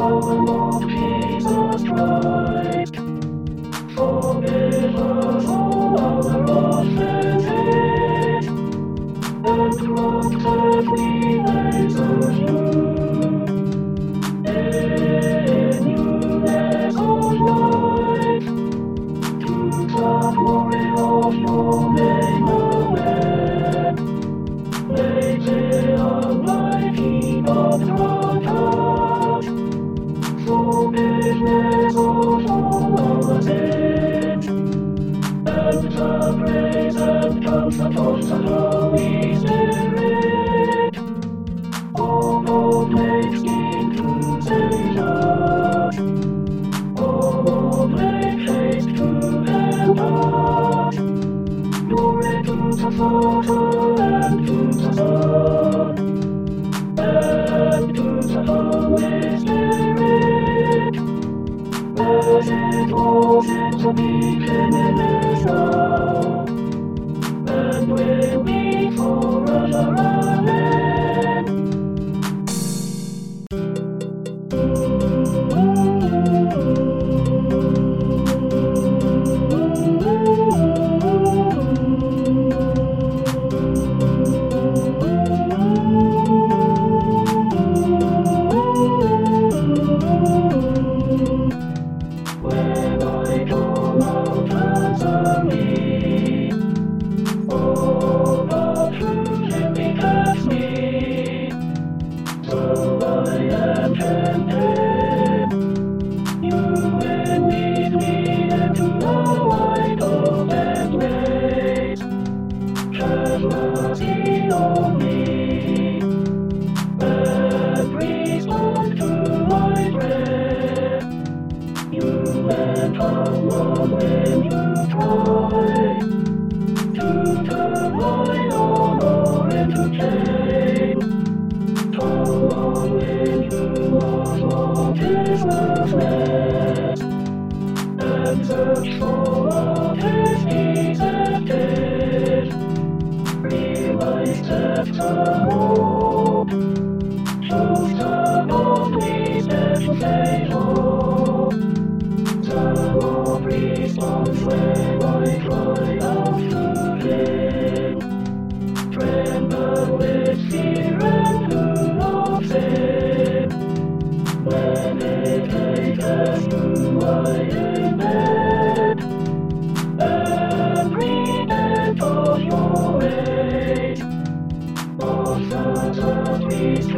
For it was all our offense. Thank you. set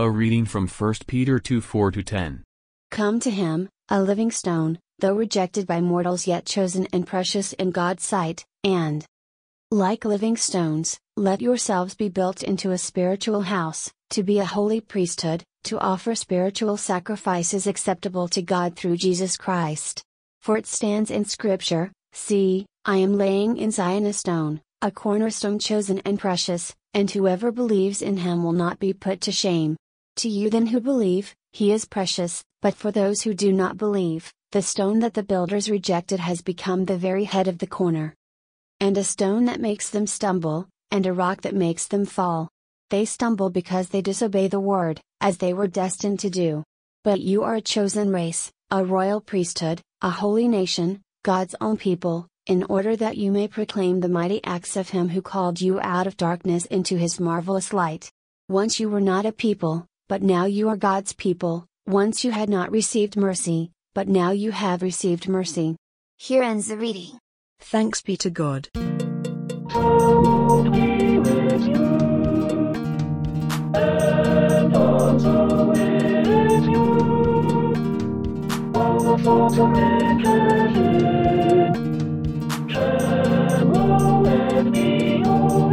A reading from 1 Peter 2 4 10. Come to him, a living stone, though rejected by mortals yet chosen and precious in God's sight, and like living stones, let yourselves be built into a spiritual house, to be a holy priesthood, to offer spiritual sacrifices acceptable to God through Jesus Christ. For it stands in Scripture See, I am laying in Zion a stone, a cornerstone chosen and precious, and whoever believes in him will not be put to shame. To you then who believe, he is precious, but for those who do not believe, the stone that the builders rejected has become the very head of the corner. And a stone that makes them stumble, and a rock that makes them fall. They stumble because they disobey the word, as they were destined to do. But you are a chosen race, a royal priesthood, a holy nation, God's own people, in order that you may proclaim the mighty acts of Him who called you out of darkness into His marvelous light. Once you were not a people, but now you are God's people, once you had not received mercy, but now you have received mercy. Here ends the reading. Thanks be to God. Lord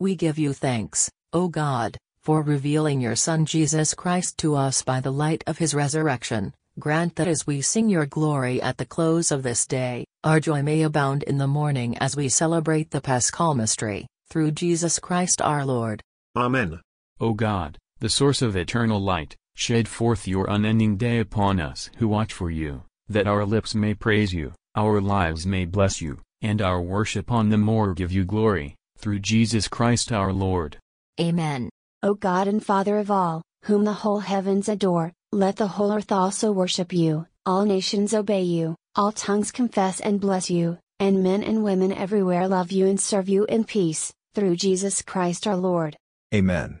We give you thanks, O God, for revealing your Son Jesus Christ to us by the light of his resurrection. Grant that as we sing your glory at the close of this day, our joy may abound in the morning as we celebrate the Paschal mystery, through Jesus Christ our Lord. Amen. O God, the source of eternal light, shed forth your unending day upon us who watch for you, that our lips may praise you, our lives may bless you, and our worship on the more give you glory, through Jesus Christ our Lord. Amen. O God and Father of all, whom the whole heavens adore, let the whole earth also worship you, all nations obey you, all tongues confess and bless you, and men and women everywhere love you and serve you in peace, through Jesus Christ our Lord. Amen.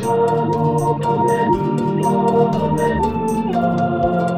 Oh, oh, oh, oh,